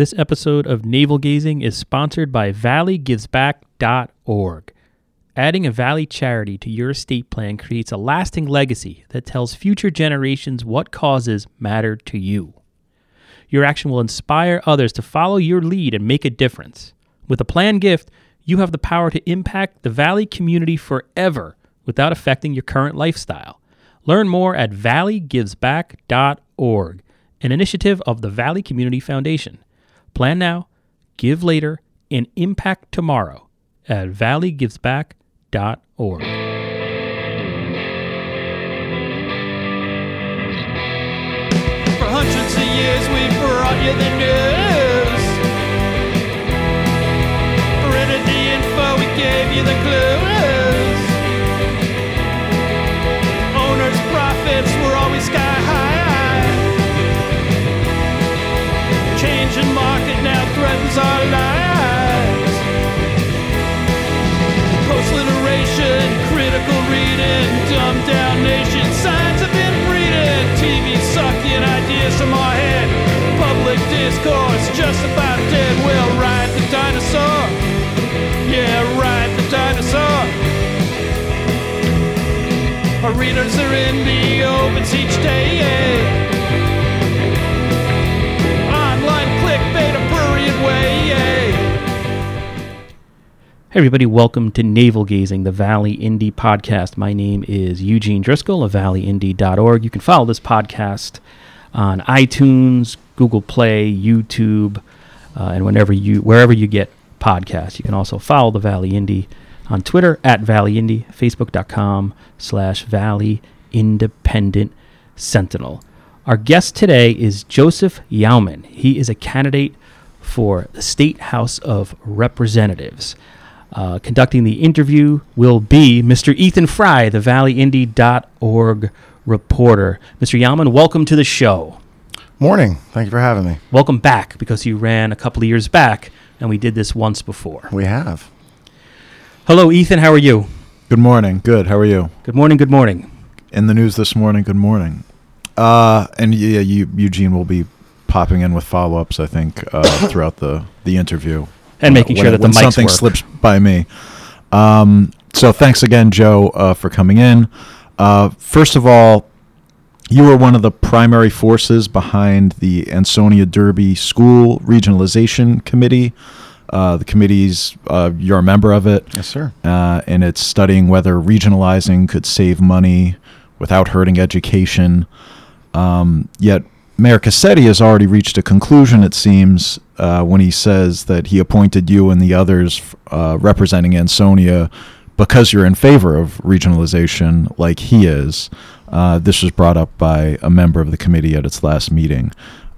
This episode of Navel Gazing is sponsored by ValleyGivesBack.org. Adding a Valley charity to your estate plan creates a lasting legacy that tells future generations what causes matter to you. Your action will inspire others to follow your lead and make a difference. With a planned gift, you have the power to impact the Valley community forever without affecting your current lifestyle. Learn more at valleygivesback.org, an initiative of the Valley Community Foundation. Plan now, give later, and impact tomorrow at valleygivesback.org. For hundreds of years we brought you the news. Printed the info, we gave you the clues. Changing market now threatens our lives. Post-literation, critical reading, dumbed down nation, signs of inbreeding. TV sucking ideas from our head. Public discourse just about dead. We'll ride the dinosaur. Yeah, ride the dinosaur. Our readers are in the opens each day. Yeah. Hey, everybody, welcome to Navel Gazing, the Valley Indie podcast. My name is Eugene Driscoll of valleyindie.org. You can follow this podcast on iTunes, Google Play, YouTube, uh, and whenever you wherever you get podcasts. You can also follow the Valley Indie on Twitter at Valley Indie, Facebook.com slash Valley Independent Sentinel. Our guest today is Joseph Yauman. He is a candidate for the State House of Representatives. Uh, conducting the interview will be Mr. Ethan Fry, the valleyindie.org reporter. Mr. Yauman, welcome to the show. Morning. Thank you for having me. Welcome back because you ran a couple of years back and we did this once before. We have. Hello, Ethan. How are you? Good morning. Good. How are you? Good morning. Good morning. In the news this morning. Good morning. Uh, and yeah, you, Eugene will be popping in with follow-ups. I think uh, throughout the the interview And making when, sure that the when mics something work. slips by me. Um, so thanks again, Joe, uh, for coming in. Uh, first of all, you were one of the primary forces behind the Ansonia Derby School Regionalization Committee. Uh, the committee's uh, you're a member of it Yes, sir. uh, and it's studying whether regionalizing could save money without hurting education. Um, yet Mayor Cassetti has already reached a conclusion, it seems, uh, when he says that he appointed you and the others uh, representing Ansonia because you're in favor of regionalization, like he is. Uh, this was brought up by a member of the committee at its last meeting.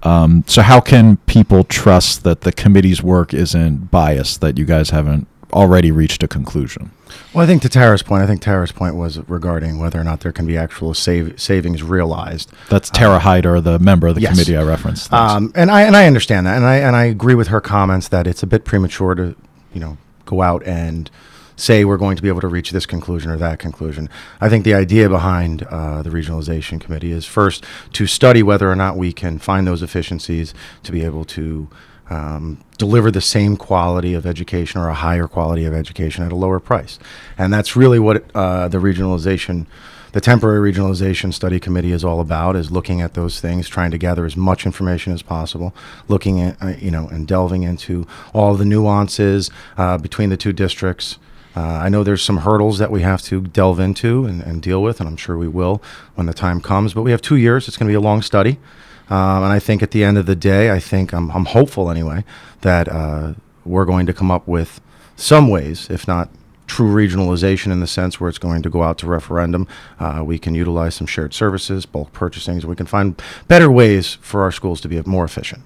Um, so, how can people trust that the committee's work isn't biased, that you guys haven't already reached a conclusion? Well, I think to Tara's point, I think Tara's point was regarding whether or not there can be actual save, savings realized. That's Tara Hyder, the member of the yes. committee I referenced. Um, and I and I understand that, and I and I agree with her comments that it's a bit premature to, you know, go out and say we're going to be able to reach this conclusion or that conclusion. I think the idea behind uh, the regionalization committee is first to study whether or not we can find those efficiencies to be able to um, deliver the same quality of education or a higher quality of education at a lower price, and that's really what uh, the regionalization the temporary regionalization study committee is all about is looking at those things trying to gather as much information as possible looking at uh, you know and delving into all the nuances uh, between the two districts uh, I know there's some hurdles that we have to delve into and, and deal with, and I'm sure we will when the time comes. But we have two years. It's going to be a long study. Um, and I think at the end of the day, I think I'm, I'm hopeful anyway that uh, we're going to come up with some ways, if not true regionalization in the sense where it's going to go out to referendum. Uh, we can utilize some shared services, bulk purchasing, so we can find better ways for our schools to be more efficient.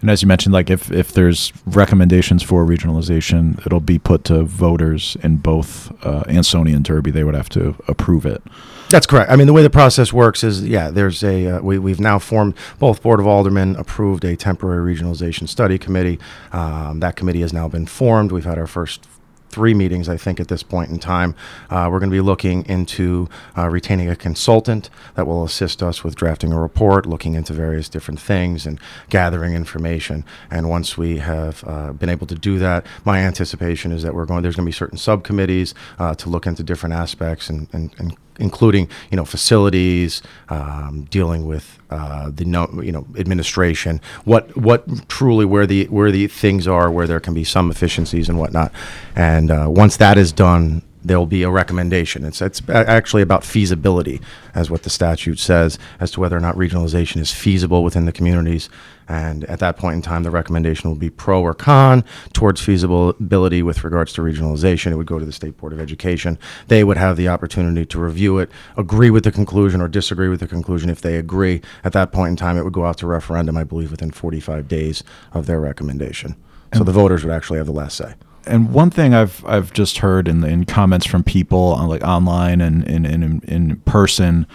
and as you mentioned, like if, if there's recommendations for regionalization, it'll be put to voters in both uh, Ansonia and Derby. They would have to approve it. That's correct. I mean, the way the process works is, yeah, there's a uh, we we've now formed both Board of Aldermen approved a temporary regionalization study committee. Um, that committee has now been formed. We've had our first three meetings, I think, at this point in time. Uh, we're going to be looking into uh, retaining a consultant that will assist us with drafting a report, looking into various different things, and gathering information. And once we have uh, been able to do that, my anticipation is that we're going. There's going to be certain subcommittees uh, to look into different aspects and, and, and including you know facilities, um, dealing with uh, the no, you know administration, what what truly where the where the things are, where there can be some efficiencies and whatnot. And uh, once that is done, there'll be a recommendation. It's it's actually about feasibility, as what the statute says, as to whether or not regionalization is feasible within the communities. And at that point in time, the recommendation will be pro or con towards feasibility with regards to regionalization. It would go to the State Board of Education. They would have the opportunity to review it, agree with the conclusion, or disagree with the conclusion. If they agree, at that point in time, it would go out to referendum, I believe, within 45 days of their recommendation. So the voters would actually have the last say. And one thing I've I've just heard in, in comments from people on like online and in in, in person,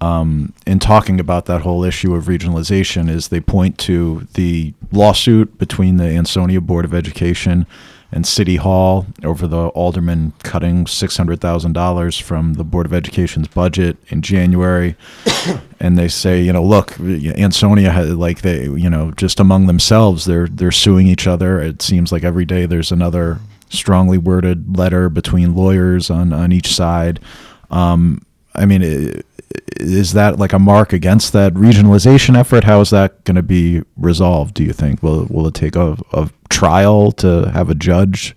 um, in talking about that whole issue of regionalization, is they point to the lawsuit between the Ansonia Board of Education and City Hall over the alderman cutting six hundred thousand dollars from the Board of Education's budget in January, and they say, you know, look, Ansonia had like they, you know, just among themselves, they're they're suing each other. It seems like every day there's another strongly worded letter between lawyers on on each side. Um, I mean, is that like a mark against that regionalization effort? How is that going to be resolved? Do you think will will it take a, a trial to have a judge?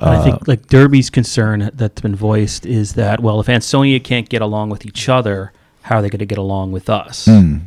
I Uh, think like Derby's concern that's been voiced is that well, if Ansonia can't get along with each other, how are they going to get along with us? hmm.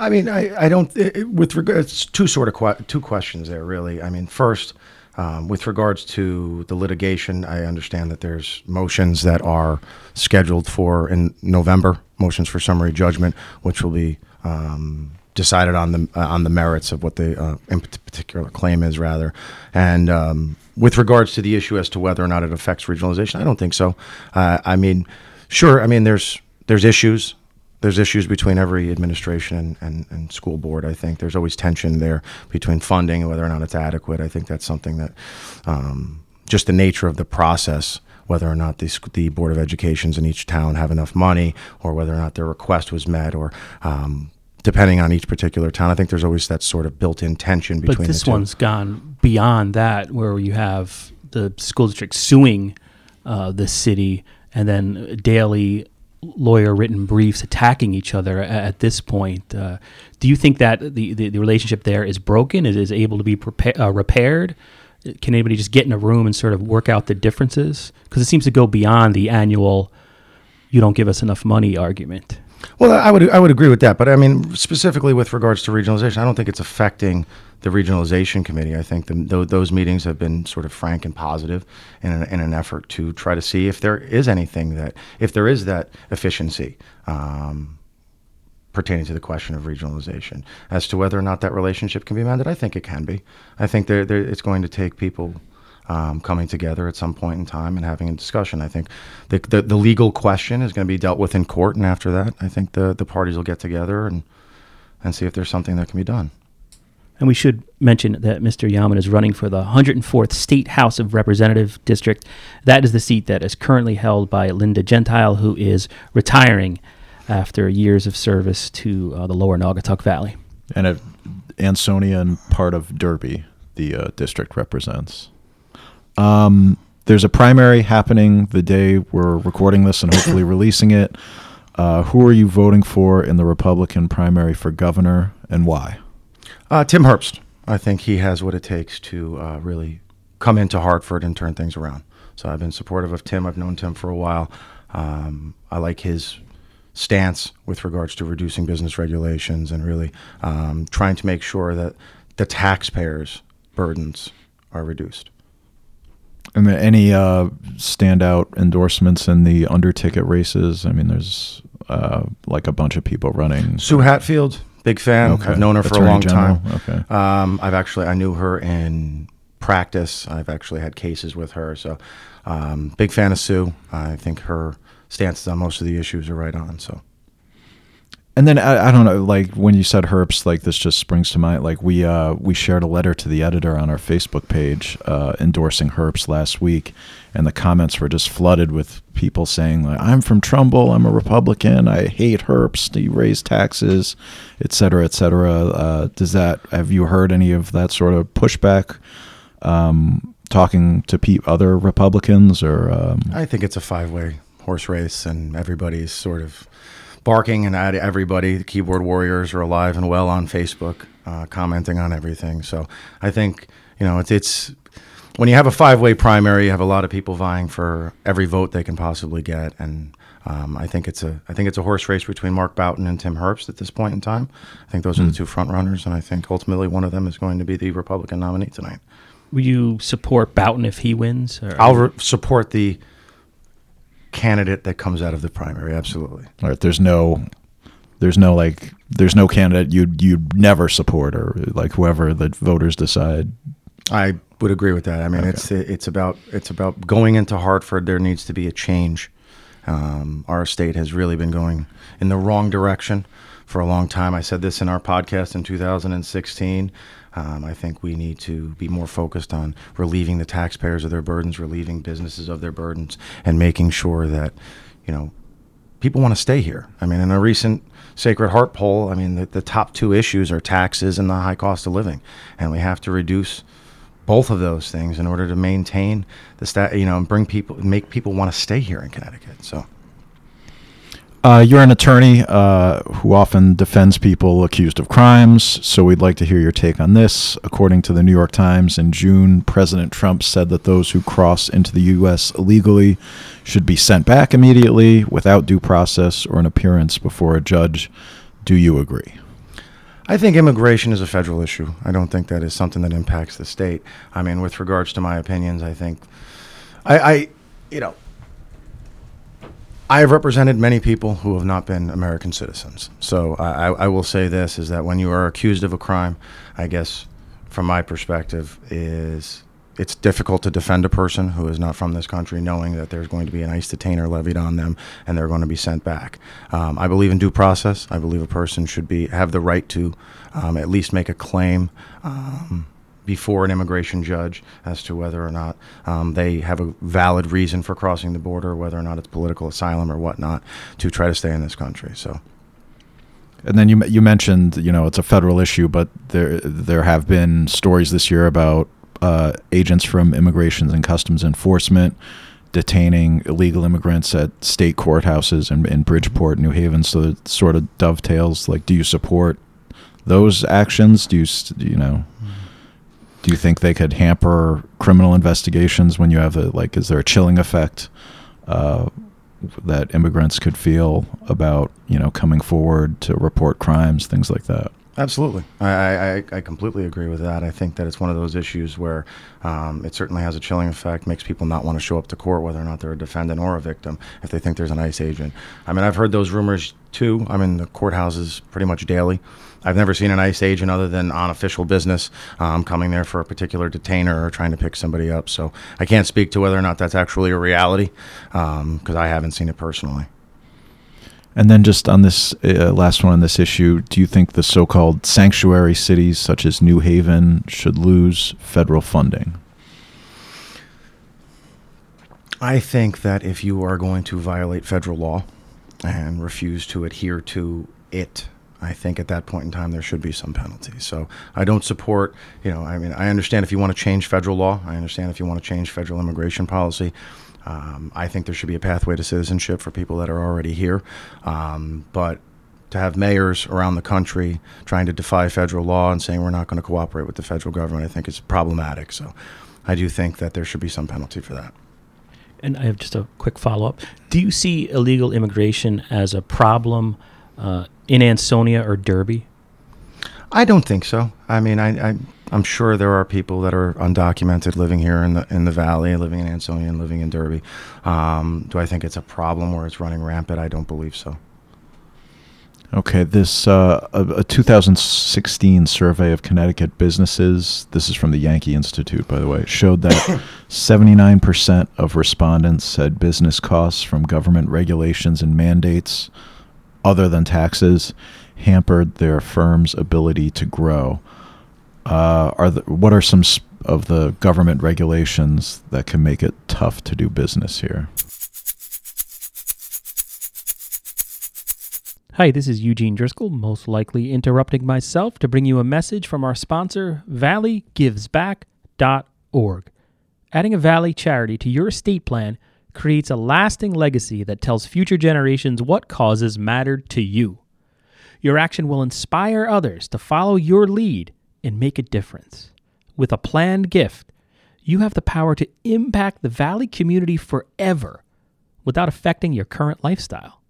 I mean, I, I don't, it, it- with regards, two sort of, que- two questions there, really. I mean, first, um, with regards to the litigation, I understand that there's motions that are scheduled for in November, motions for summary judgment, which will be um, decided on the uh, on the merits of what the uh, particular claim is, rather. And um, with regards to the issue as to whether or not it affects regionalization, I don't think so. Uh, I mean, sure. I mean, there's there's issues there's issues between every administration and, and, and school board. I think there's always tension there between funding and whether or not it's adequate. I think that's something that um, just the nature of the process, whether or not the, the board of educations in each town have enough money, or whether or not their request was met, or um, depending on each particular town. I think there's always that sort of built-in tension between But this one's gone beyond that, where you have the school district suing uh, the city, and then daily lawyer written briefs attacking each other a- at this point. Uh, do you think that the, the, the relationship there is broken? Is is able to be prepa- uh, repaired? Can anybody just get in a room and sort of work out the differences? Because it seems to go beyond the annual "you don't give us enough money" argument. Well, I would I would agree with that, but I mean specifically with regards to regionalization, I don't think it's affecting the regionalization committee. I think the, tho- those meetings have been sort of frank and positive in an, in an effort to try to see if there is anything that if there is that efficiency. Um, pertaining to the question of regionalization. As to whether or not that relationship can be mended, I think it can be. I think there, it's going to take people um, coming together at some point in time and having a discussion. I think the, the, the legal question is going to be dealt with in court, and after that, I think the, the parties will get together and, and see if there's something that can be done. And we should mention that Mr. Yauman is running for the 104th State House of Representative District. That is the seat that is currently held by Linda Gentile, who is retiring after years of service to uh, the lower Naugatuck Valley. and if Ansonia and part of Derby, the uh, district represents. Um, there's a primary happening the day we're recording this and hopefully releasing it. Uh, who are you voting for in the Republican primary for governor and why? Uh, Tim Herbst, I think he has what it takes to uh, really come into Hartford and turn things around. So I've been supportive of Tim. I've known Tim for a while. Um, I like his stance with regards to reducing business regulations and really um, trying to make sure that the taxpayers' burdens are reduced. And then any uh, standout endorsements in the under ticket races? I mean, there's uh, like a bunch of people running. Sue Hatfield, big fan. Okay. I've known her for a long General, time. okay. Um, I've actually I knew her in practice. I've actually had cases with her. So, um, big fan of Sue. I think her stances on most of the issues are right on. So, and then I, I don't know, like when you said Herbst, like this just springs to mind. Like we uh, we shared a letter to the editor on our Facebook page uh, endorsing Herbst last week, and the comments were just flooded with people saying like, "I'm from Trumbull, I'm a Republican, I hate Herbst, they raise taxes, et cetera, et cetera." Uh, does that have you heard any of that sort of pushback? Um, talking to pe- other Republicans, or um, I think it's a five-way horse race, and everybody's sort of barking and at everybody. The keyboard warriors are alive and well on Facebook, uh, commenting on everything. So I think you know it's it's when you have a five-way primary, you have a lot of people vying for every vote they can possibly get, and um, I think it's a I think it's a horse race between Mark Boughton and Tim Herbst at this point in time. I think those are the two front runners, and I think ultimately one of them is going to be the Republican nominee tonight. Will you support Boughton if he wins? Or I'll re- support the candidate that comes out of the primary. Absolutely. All right, there's no, there's no like, there's no candidate you'd you'd never support, or like whoever the voters decide. I would agree with that. I mean, it's it's about it's about going into Hartford. There needs to be a change. Um, our state has really been going in the wrong direction for a long time. I said this in our podcast in 2016. Um, I think we need to be more focused on relieving the taxpayers of their burdens, relieving businesses of their burdens, and making sure that you know people want to stay here. I mean, in a recent Sacred Heart poll, I mean, the, the top two issues are taxes and the high cost of living, and we have to reduce both of those things in order to maintain the stat, you know, and bring people, make people want to stay here in Connecticut. So. Uh, you're an attorney uh, who often defends people accused of crimes, so we'd like to hear your take on this. According to the New York Times, in June, President Trump said that those who cross into the U.S. illegally should be sent back immediately without due process or an appearance before a judge. Do you agree? I think immigration is a federal issue. I don't think that is something that impacts the state. I mean, with regards to my opinions, I think I, I you know, I have represented many people who have not been American citizens. So I, I will say this is that when you are accused of a crime, I guess from my perspective is it's difficult to defend a person who is not from this country knowing that there's going to be an ICE detainer levied on them and they're going to be sent back. Um, I believe in due process. I believe a person should be have the right to um, at least make a claim um, before an immigration judge as to whether or not um, they have a valid reason for crossing the border, whether or not it's political asylum or whatnot, to try to stay in this country. So. And then you you mentioned you know it's a federal issue, but there there have been stories this year about uh, agents from Immigration and Customs Enforcement detaining illegal immigrants at state courthouses in, in Bridgeport, New Haven. So it sort of dovetails. Like, do you support those actions? Do you you know? Do you think they could hamper criminal investigations when you have a like? Is there a chilling effect uh, that immigrants could feel about you know coming forward to report crimes, things like that? Absolutely. I, I, I completely agree with that. I think that it's one of those issues where um, it certainly has a chilling effect, makes people not want to show up to court, whether or not they're a defendant or a victim, if they think there's an ICE agent. I mean, I've heard those rumors too. I'm in the courthouses pretty much daily. I've never seen an ICE agent other than on official business um, coming there for a particular detainer or trying to pick somebody up. So I can't speak to whether or not that's actually a reality because um, I haven't seen it personally. And then just on this uh, last one on this issue, do you think the so-called sanctuary cities such as New Haven should lose federal funding? I think that if you are going to violate federal law and refuse to adhere to it, I think at that point in time there should be some penalty. So I don't support, you know, I mean, I understand if you want to change federal law, I understand if you want to change federal immigration policy. Um, I think there should be a pathway to citizenship for people that are already here. Um, but to have mayors around the country trying to defy federal law and saying we're not going to cooperate with the federal government, I think is problematic. So I do think that there should be some penalty for that. And I have just a quick follow up. Do you see illegal immigration as a problem uh, in Ansonia or Derby? I don't think so. I mean, I, I I'm sure there are people that are undocumented living here in the in the valley, living in Ansonia and living in Derby. Um, do I think it's a problem where it's running rampant? I don't believe so. Okay, this uh, a, a 2016 survey of Connecticut businesses. This is from the Yankee Institute, by the way. Showed that 79% of respondents said business costs from government regulations and mandates other than taxes hampered their firm's ability to grow. Uh, are the, what are some sp- of the government regulations that can make it tough to do business here? Hi, this is Eugene Driscoll, most likely interrupting myself to bring you a message from our sponsor, valleygivesback.org. Adding a Valley charity to your estate plan creates a lasting legacy that tells future generations what causes mattered to you. Your action will inspire others to follow your lead and make a difference. With a planned gift, you have the power to impact the Valley community forever without affecting your current lifestyle.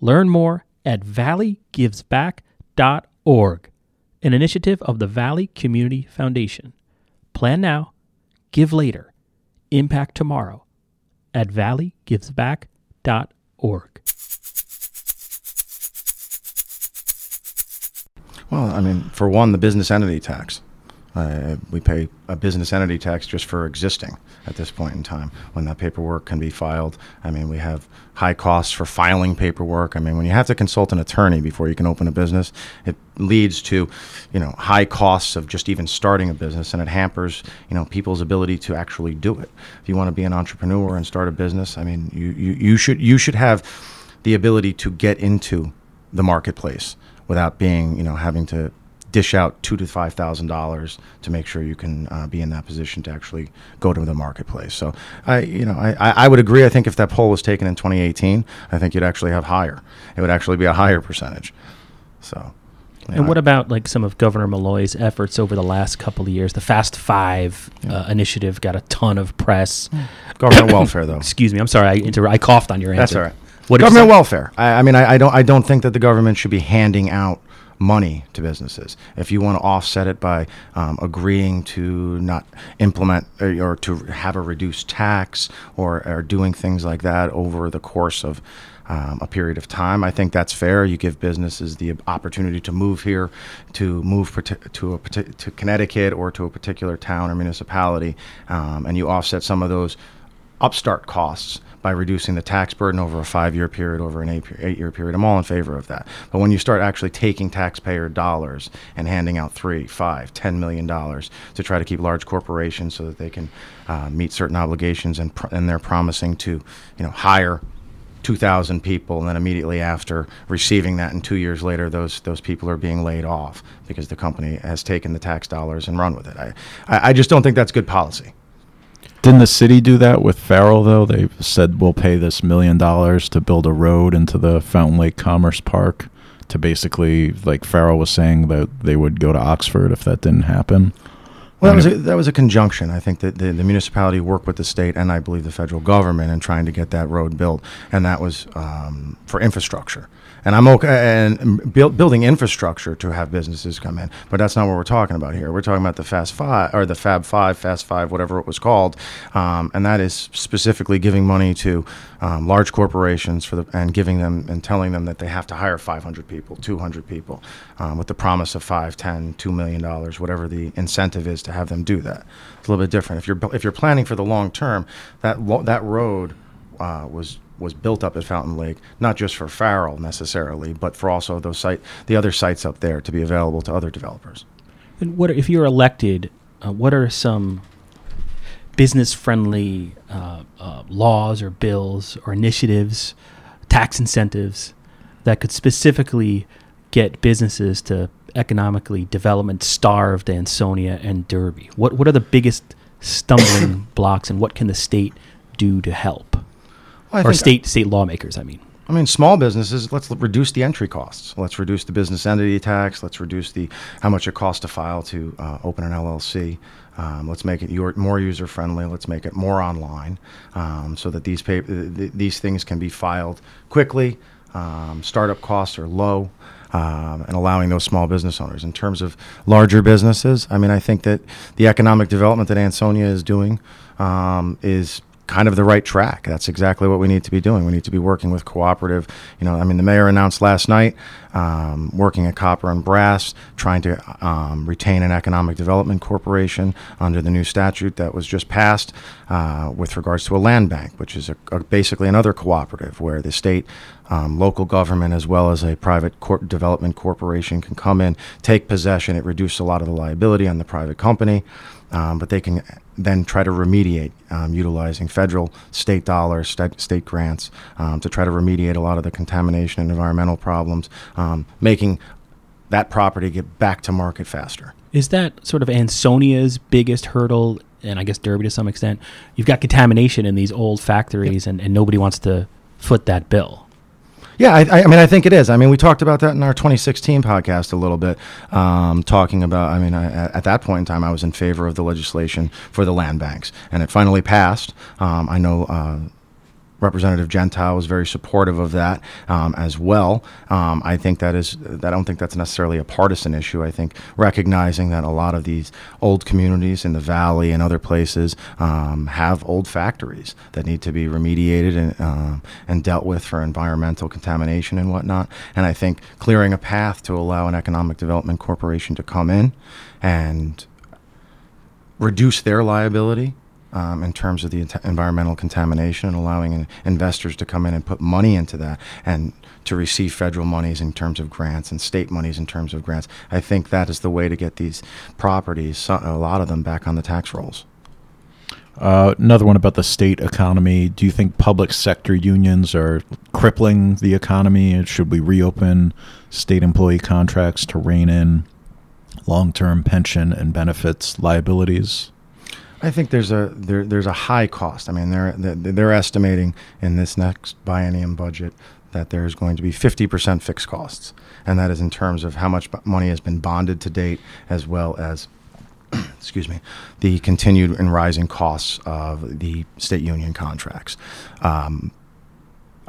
Learn more at valleygivesback.org, an initiative of the Valley Community Foundation. Plan now, give later, impact tomorrow at valleygivesback.org. Well, I mean, for one, the business entity tax. Uh, we pay a business entity tax just for existing at this point in time when that paperwork can be filed. I mean, we have high costs for filing paperwork. I mean, when you have to consult an attorney before you can open a business, it leads to, you know, high costs of just even starting a business and it hampers, you know, people's ability to actually do it. If you want to be an entrepreneur and start a business, I mean, you, you, you should you should have the ability to get into the marketplace without being, you know, having to dish out two to five thousand dollars to make sure you can uh, be in that position to actually go to the marketplace. So I, you know, I, I would agree. I think if that poll was taken in 2018, I think you'd actually have higher. It would actually be a higher percentage. So. And know, what about like some of Governor Malloy's efforts over the last couple of years? The Fast Five uh, initiative got a ton of press. government welfare though? Excuse me, I'm sorry, I inter- I coughed on your answer. That's all right. What government welfare. I, I mean, I, I don't. I don't think that the government should be handing out money to businesses. If you want to offset it by um, agreeing to not implement or, or to have a reduced tax or, or doing things like that over the course of um, a period of time. I think that's fair. You give businesses the opportunity to move here, to move to a to Connecticut or to a particular town or municipality, um, and you offset some of those upstart costs by reducing the tax burden over a five-year period, over an eight- eight-year period. I'm all in favor of that. But when you start actually taking taxpayer dollars and handing out three, five, ten million dollars to try to keep large corporations so that they can uh, meet certain obligations, and pr- and they're promising to, you know, hire 2,000 people, and then immediately after receiving that, and two years later, those those people are being laid off because the company has taken the tax dollars and run with it. I, I just don't think that's good policy. Didn't the city do that with Farrell though? They said we'll pay this million dollars to build a road into the Fountain Lake Commerce Park to basically like Farrell was saying that they would go to Oxford if that didn't happen. Well, that was a, that was a conjunction. I think that the, the municipality worked with the state and I believe the federal government in trying to get that road built, and that was um, for infrastructure. And I'm okay and build, building infrastructure to have businesses come in, but that's not what we're talking about here. We're talking about the Fast Five or the Fab Five, Fast Five, whatever it was called, um, and that is specifically giving money to um, large corporations for the and giving them and telling them that they have to hire 500 people, 200 people, um, with the promise of five, ten, two million dollars, whatever the incentive is to have them do that. It's a little bit different. If you're if you're planning for the long term, that lo- that road uh, was was built up at Fountain Lake, not just for Farrell necessarily, but for also those site the other sites up there to be available to other developers. And what if you're elected? Uh, what are some business-friendly uh, uh, laws or bills or initiatives, tax incentives that could specifically get businesses to economically development starved Ansonia and Derby? What what are the biggest stumbling blocks, and what can the state do to help? I or state state lawmakers, I mean. I mean, small businesses. Let's reduce the entry costs. Let's reduce the business entity tax. Let's reduce the how much it costs to file to uh, open an LLC. Um, let's make it your, more user friendly. Let's make it more online, um, so that these pap- th- these things can be filed quickly. Um, startup costs are low, um, and allowing those small business owners. In terms of larger businesses, I mean, I think that the economic development that Ansonia is doing um, is kind of the right track. That's exactly what we need to be doing. We need to be working with cooperative. You know, I mean, the mayor announced last night um, working at Copper and Brass, trying to um, retain an economic development corporation under the new statute that was just passed uh, with regards to a land bank, which is a, a, basically another cooperative where the state. Um, local government as well as a private cor- development corporation can come in, take possession. It reduces a lot of the liability on the private company, um, but they can then try to remediate um, utilizing federal, state dollars, state, state grants um, to try to remediate a lot of the contamination and environmental problems, um, making that property get back to market faster. Is that sort of Ansonia's biggest hurdle, and I guess Derby to some extent? You've got contamination in these old factories, yep. and, and nobody wants to foot that bill. Yeah, I, I, mean, I think it is. I mean, we talked about that in our 2016 podcast a little bit, um, talking about. I mean, I, at that point in time, I was in favor of the legislation for the land banks, and it finally passed. Um, I know. Uh, Representative Gentile was very supportive of that um, as well. Um, I think that is, I don't think that's necessarily a partisan issue. I think recognizing that a lot of these old communities in the valley and other places um, have old factories that need to be remediated and, um, and dealt with for environmental contamination and whatnot. And I think clearing a path to allow an economic development corporation to come in and reduce their liability um, in terms of the environmental contamination and allowing in- investors to come in and put money into that and to receive federal monies in terms of grants and state monies in terms of grants. I think that is the way to get these properties, a lot of them, back on the tax rolls. Uh, another one about the state economy. Do you think public sector unions are crippling the economy? Should we reopen state employee contracts to rein in long term pension and benefits liabilities? I think there's a there, there's a high cost. I mean, they're they're estimating in this next biennium budget that there's going to be 50% fixed costs, and that is in terms of how much money has been bonded to date, as well as excuse me, the continued and rising costs of the state union contracts. Um,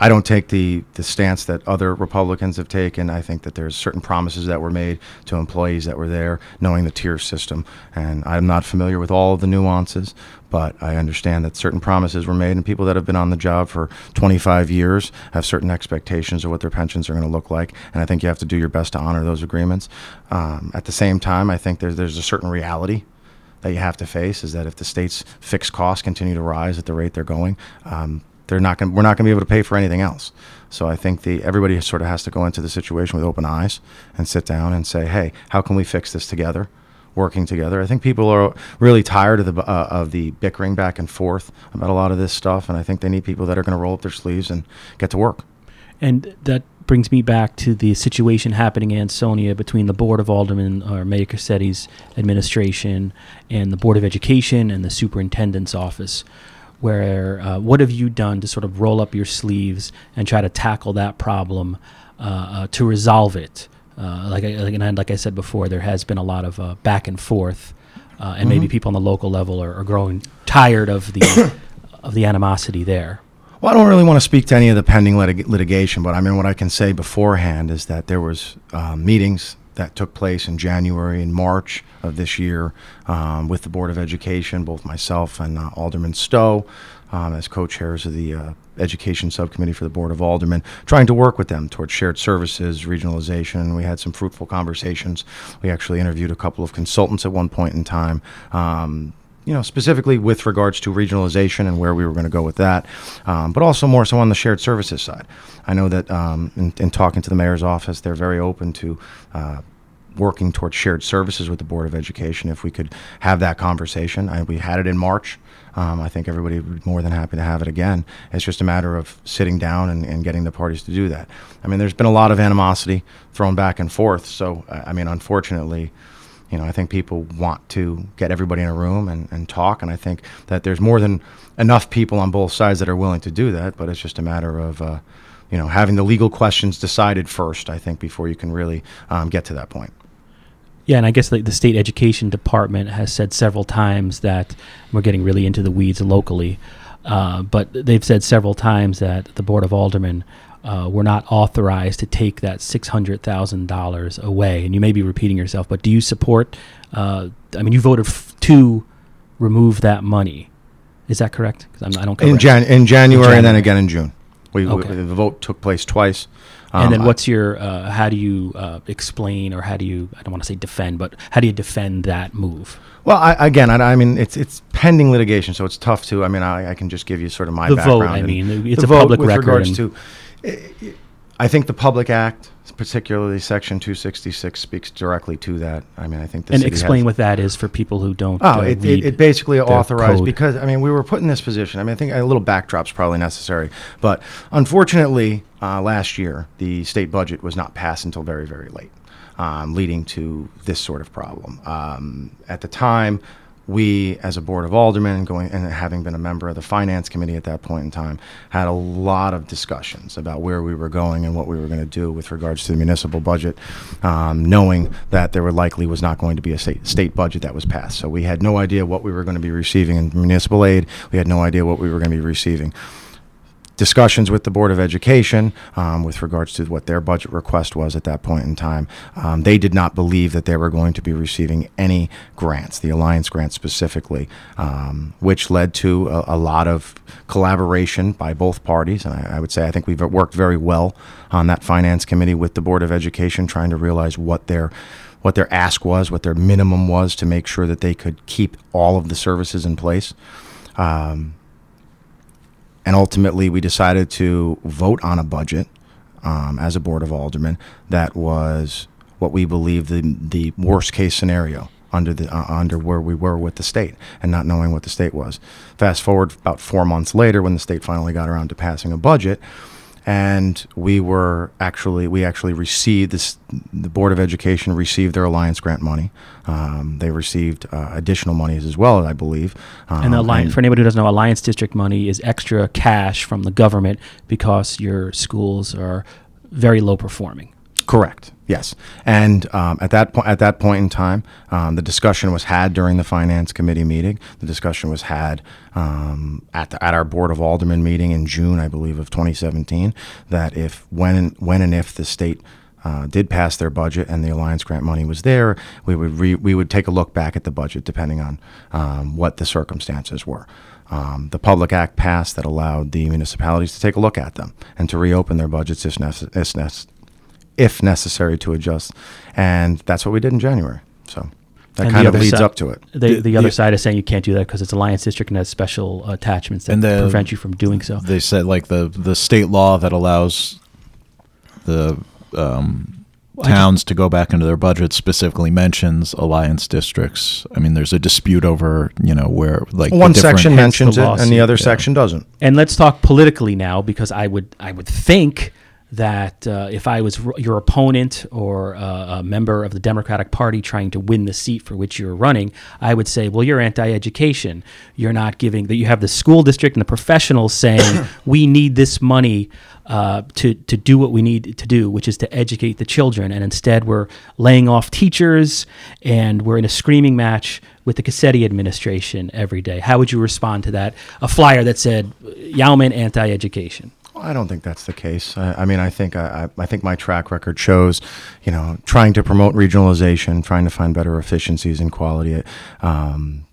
I don't take the, the stance that other Republicans have taken. I think that there's certain promises that were made to employees that were there, knowing the tier system. And I'm not familiar with all of the nuances, but I understand that certain promises were made, and people that have been on the job for 25 years have certain expectations of what their pensions are going to look like. And I think you have to do your best to honor those agreements. Um, at the same time, I think there's, there's a certain reality that you have to face is that if the state's fixed costs continue to rise at the rate they're going, um, they're not going we're not going to be able to pay for anything else. So I think the everybody sort of has to go into the situation with open eyes and sit down and say, "Hey, how can we fix this together?" Working together. I think people are really tired of the uh, of the bickering back and forth about a lot of this stuff, and I think they need people that are going to roll up their sleeves and get to work. And that brings me back to the situation happening in Ansonia between the Board of Aldermen, or Mayor Cassetti's administration, and the Board of Education and the Superintendent's office where uh, what have you done to sort of roll up your sleeves and try to tackle that problem uh, uh, to resolve it? Uh, like, like, and like I said before, there has been a lot of uh, back and forth, uh, and mm-hmm. maybe people on the local level are, are growing tired of the of the animosity there. Well, I don't really want to speak to any of the pending litig- litigation, but I mean, what I can say beforehand is that there was meetings that took place in January and March of this year um, with the Board of Education, both myself and uh, Alderman Stowe. Um, as co-chairs of the uh, education subcommittee for the board of aldermen trying to work with them towards shared services regionalization we had some fruitful conversations we actually interviewed a couple of consultants at one point in time um, you know, specifically with regards to regionalization and where we were going to go with that, um, but also more so on the shared services side. I know that um, in, in, talking to the mayor's office, they're very open to uh, working towards shared services with the Board of Education. If we could have that conversation, I, we had it in March. Um, I think everybody would be more than happy to have it again. It's just a matter of sitting down and, and, getting the parties to do that. I mean, there's been a lot of animosity thrown back and forth. So, I mean, unfortunately, you know, I think people want to get everybody in a room and, and talk. And I think that there's more than enough people on both sides that are willing to do that. But it's just a matter of, uh, you know, having the legal questions decided first, I think, before you can really um, get to that point. Yeah, and I guess the, the, state education department has said several times that we're getting really into the weeds locally, uh, but they've said several times that the board of aldermen uh, were not authorized to take that six hundred thousand dollars away. And you may be repeating yourself, but do you support? Uh, I mean, you voted f- to remove that money, Is that correct? 'Cause I'm, I don't In. Jan- in January and then again in June. We, we- Okay. the vote took place twice. And Um, then what's your? Uh, how do you uh, explain, or how do you? I don't want to say defend, but how do you defend that move? Well, I, again, I, I mean, it's it's pending litigation, so it's tough to. I mean, I, I can just give you sort of my The vote, background. I mean, it's a vote public with record regards and- to. I think the Public Act, particularly Section 266, speaks directly to that. I mean, I think the and explain what that is for people who don't. Oh, uh, it, it, it basically authorized code. because I mean we were put in this position. I mean I think a little backdrop's probably necessary, but unfortunately uh, last year the state budget was not passed until very very late, um, leading to this sort of problem. Um, at the time, we as a board of aldermen going and having been a member of the finance committee at that point in time had a lot of discussions about where we were going and what we were going to do with regards to the municipal budget um, knowing that there were likely was not going to be a state, state budget that was passed. So we had no idea what we were going to be receiving in municipal aid. We had no idea what we were going to be receiving discussions with the Board of Education um, with regards to what their budget request was at that point in time. Um, they did not believe that they were going to be receiving any grants, the Alliance grant specifically, um, which led to a, a lot of collaboration by both parties. And I, I would say I think we've worked very well on that Finance Committee with the Board of Education, trying to realize what their what their ask was, what their minimum was to make sure that they could keep all of the services in place. Um, and ultimately we decided to vote on a budget um, as a board of aldermen that was what we believe the the worst case scenario under the uh, under where we were with the state and not knowing what the state was. Fast forward about four months later, when the state finally got around to passing a budget, and we were actually we actually received this. The board of education received their alliance grant money. Um, they received uh, additional monies as well, I believe. And the Um, alliance, for anybody who doesn't know, Alliance District money is extra cash from the government because your schools are very low performing. Correct. Yes. And um, at that point, at that point in time, um, the discussion was had during the finance committee meeting. The discussion was had um, at the, at our board of aldermen meeting in June, I believe, of 2017. That if when and, when and if the state uh, did pass their budget and the alliance grant money was there, we would re, we would take a look back at the budget depending on um, what the circumstances were. Um, the Public Act passed that allowed the municipalities to take a look at them and to reopen their budgets if, necess- if, nec- if necessary to adjust. And that's what we did in January. So that And kind of leads si- up to it. The, The- the, other the- side is saying you can't do that because it's Alliance District and has special attachments that And the- prevent you from doing so. They said like the the state law that allows the um, Well, I ju- towns to go back into their budget specifically mentions alliance districts. I mean, there's a dispute over you know where like One different- section mentions the it, and the other yeah. section doesn't. And let's talk politically now, because I would I would think that uh, if I was r- your opponent or uh, a member of the Democratic Party trying to win the seat for which you're running, I would say, well, you're anti-education. You're not giving that. You have the school district and the professionals saying we need this money uh, to to do what we need to do, which is to educate the children, and instead we're laying off teachers and we're in a screaming match with the Cassetti administration every day. How would you respond to that? A flyer that said Yauman anti-education. I don't think that's the case. I, I mean, I think I, I think my track record shows, you know, trying to promote regionalization, trying to find better efficiencies and quality, um,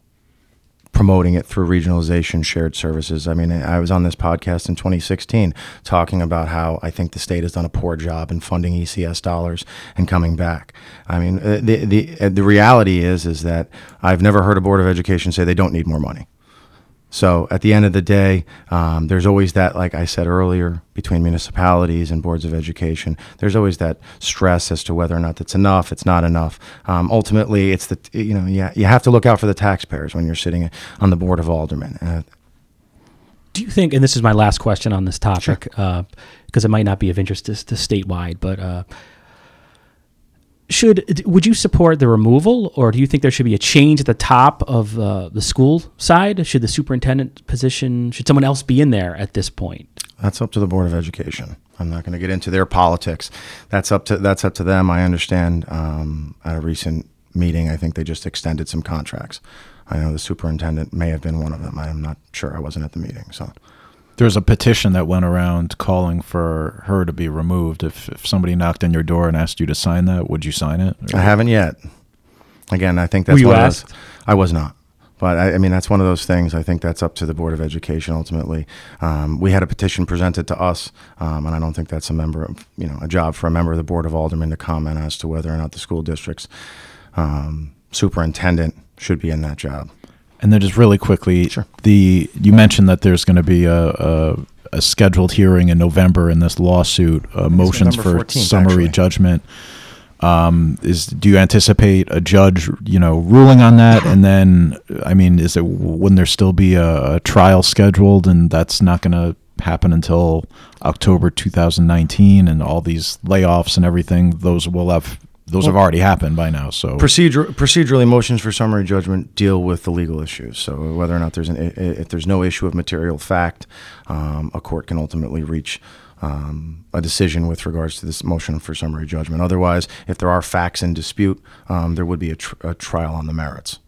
promoting it through regionalization, shared services. I mean, I was on this podcast in 2016 talking about how I think the state has done a poor job in funding ECS dollars and coming back. I mean, uh, the the uh, the reality is is that I've never heard a board of education say they don't need more money. So at the end of the day, um, there's always that, like I said earlier, between municipalities and boards of education. There's always that stress as to whether or not that's enough. It's not enough. Um, ultimately, it's the you know yeah you have to look out for the taxpayers when you're sitting on the board of aldermen. Uh, Do you think, and this is my last question on this topic, because it might not be of interest to, to statewide, but uh, should would you support the removal, or do you think there should be a change at the top of uh, the school side? Should the superintendent position, should someone else be in there at this point? That's up to the Board of Education. I'm not going to get into their politics. That's up to that's up to them. I understand. Um, at a recent meeting, I think they just extended some contracts. I know the superintendent may have been one of them. I'm not sure. I wasn't at the meeting, so There's a petition that went around calling for her to be removed. If if somebody knocked on your door and asked you to sign that, would you sign it? I haven't yet. Again, I think that's Were you one of those- asked? I was not. But I, I mean, that's one of those things. I think that's up to the Board of Education ultimately. Um, we had a petition presented to us, um, and I don't think that's a member of, you know, a job for a member of the Board of Aldermen to comment as to whether or not the school district's um, superintendent should be in that job. And then just really quickly, Sure. the you mentioned that there's going to be a, a, a scheduled hearing in November in this lawsuit, uh, motions for 14th, summary actually. judgment. Um, is do you anticipate a judge, you know, ruling on that? And then, I mean, is it wouldn't there still be a, a trial scheduled, and that's not going to happen until October 2019, and all these layoffs and everything, those will have those have already happened by now. So Procedure, procedurally, motions for summary judgment deal with the legal issues. So whether or not there's an, if there's no issue of material fact, um, a court can ultimately reach um, a decision with regards to this motion for summary judgment. Otherwise, if there are facts in dispute, um, there would be a, tr- a trial on the merits.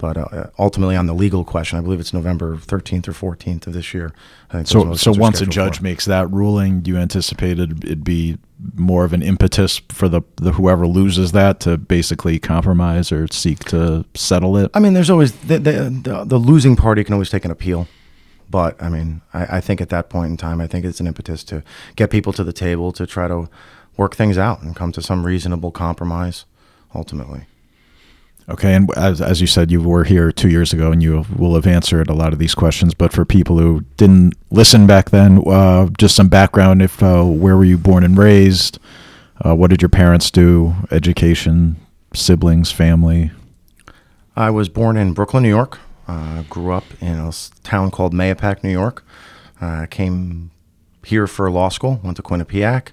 But uh, ultimately, on the legal question, I believe it's November 13th or 14th of this year. I think So, so once a judge for. makes that ruling, do you anticipate it'd, be more of an impetus for the, the whoever loses that to basically compromise or seek to settle it? I mean, there's always the, the, the, the losing party can always take an appeal. But I mean, I, I think at that point in time, I think it's an impetus to get people to the table to try to work things out and come to some reasonable compromise ultimately. Okay, and as, as you said, you were here two years ago, and you will have answered a lot of these questions. But for people who didn't listen back then, uh, just some background: if uh, where were you born and raised? Uh, what did your parents do? Education, siblings, family. I was born in Brooklyn, New York. Uh, grew up in a town called Mahopac, New York. Uh, came here for law school. Went to Quinnipiac.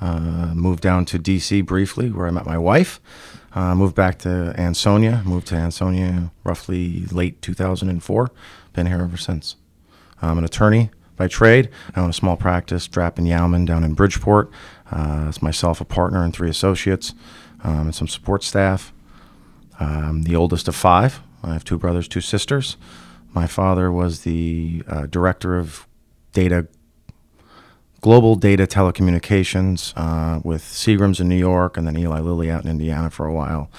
Uh, moved down to D.C. briefly, where I met my wife. Uh, moved back to Ansonia. Moved to Ansonia roughly late 2004. Been here ever since. I'm an attorney by trade. I own a small practice, Drapp and down in Bridgeport. Uh, it's myself, a partner, and three associates, um, and some support staff. I'm the oldest of five. I have two brothers, two sisters. My father was the uh, director of data, global data telecommunications uh, with Seagram's in New York and then Eli Lilly out in Indiana for a while.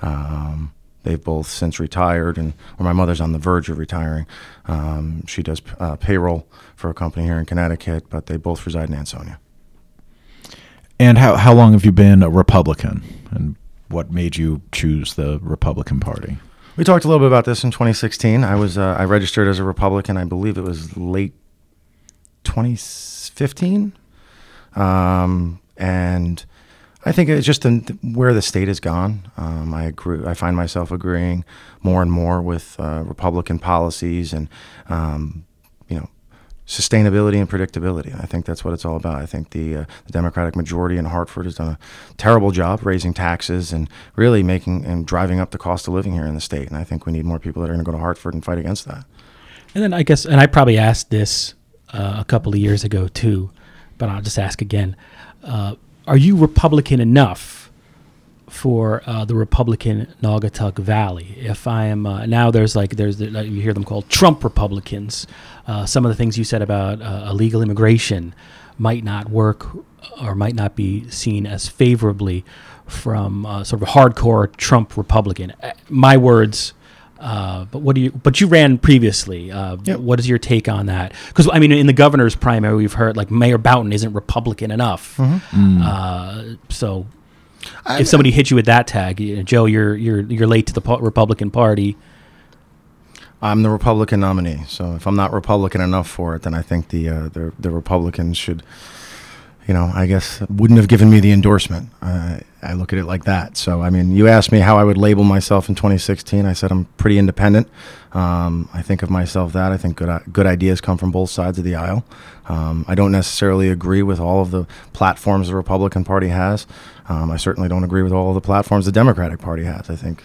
Um, they've both since retired, and or my mother's on the verge of retiring. Um, she does uh, payroll for a company here in Connecticut, but they both reside in Ansonia. And how how long have you been a Republican? And what made you choose the Republican Party? We talked a little bit about this in 2016. I was uh, I registered as a Republican. I believe it was late 2015, um, and I think it's just the, where the state has gone. Um, I agree. I find myself agreeing more and more with uh, Republican policies and um, you know sustainability and predictability. I think that's what it's all about. I think the, uh, the Democratic majority in Hartford has done a terrible job raising taxes and really making and driving up the cost of living here in the state. And I think we need more people that are going to go to Hartford and fight against that. And then I guess, and I probably asked this uh, a couple of years ago too, but I'll just ask again: uh, Are you Republican enough for uh, the Republican Naugatuck Valley? If I am uh, now, there's like there's the, you hear them called Trump Republicans. Uh, some of the things you said about uh, illegal immigration might not work or might not be seen as favorably from uh, sort of a hardcore Trump Republican. Uh, My words. Uh, but what do you? But you ran previously. Uh, Yep. What is your take on that? Because I mean, in the governor's primary, we've heard like Mayor Boughton isn't Republican enough. Uh, so, if somebody hit you with that tag, you know, Joe, you're you're you're late to the po- Republican Party. I'm the Republican nominee, so if I'm not Republican enough for it, then I think the uh, the, the Republicans should, you know, I guess wouldn't have given me the endorsement. Uh, I look at it like that. So I mean, you asked me how I would label myself in 2016. I said I'm pretty independent. Um, I think of myself that I think good good ideas come from both sides of the aisle. Um, I don't necessarily agree with all of the platforms the Republican Party has. Um, I certainly don't agree with all of the platforms the Democratic Party has. I think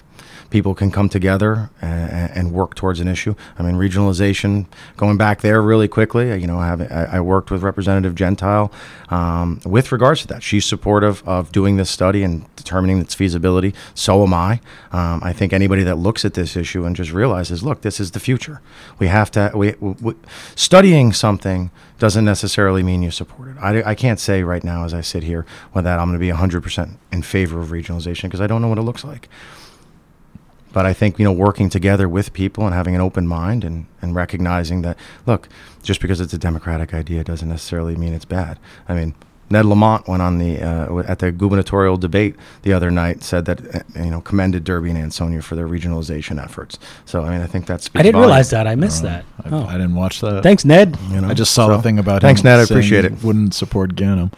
people can come together and, and work towards an issue. I mean, regionalization, going back there really quickly, you know, I, have, I, I worked with Representative Gentile um, with regards to that. She's supportive of doing this study and determining its feasibility. So am I. Um, I think anybody that looks at this issue and just realizes, look, this is the future. We have to, we, we, studying something doesn't necessarily mean you support it. I, I can't say right now as I sit here whether I'm going to be 100% in favor of regionalization because I don't know what it looks like. But I think you know working together with people and having an open mind and, and recognizing that look, just because it's a democratic idea doesn't necessarily mean it's bad. I mean, Ned Lamont went on the uh, at the gubernatorial debate the other night, said that uh, you know commended Derby and Ansonia for their regionalization efforts. So I mean, I think that's I didn't realize that. I missed that. I, Oh. I didn't watch that. Thanks, Ned. You know, I just saw so- the thing about Thanks, him Ned. I appreciate it. Wouldn't support Ganim.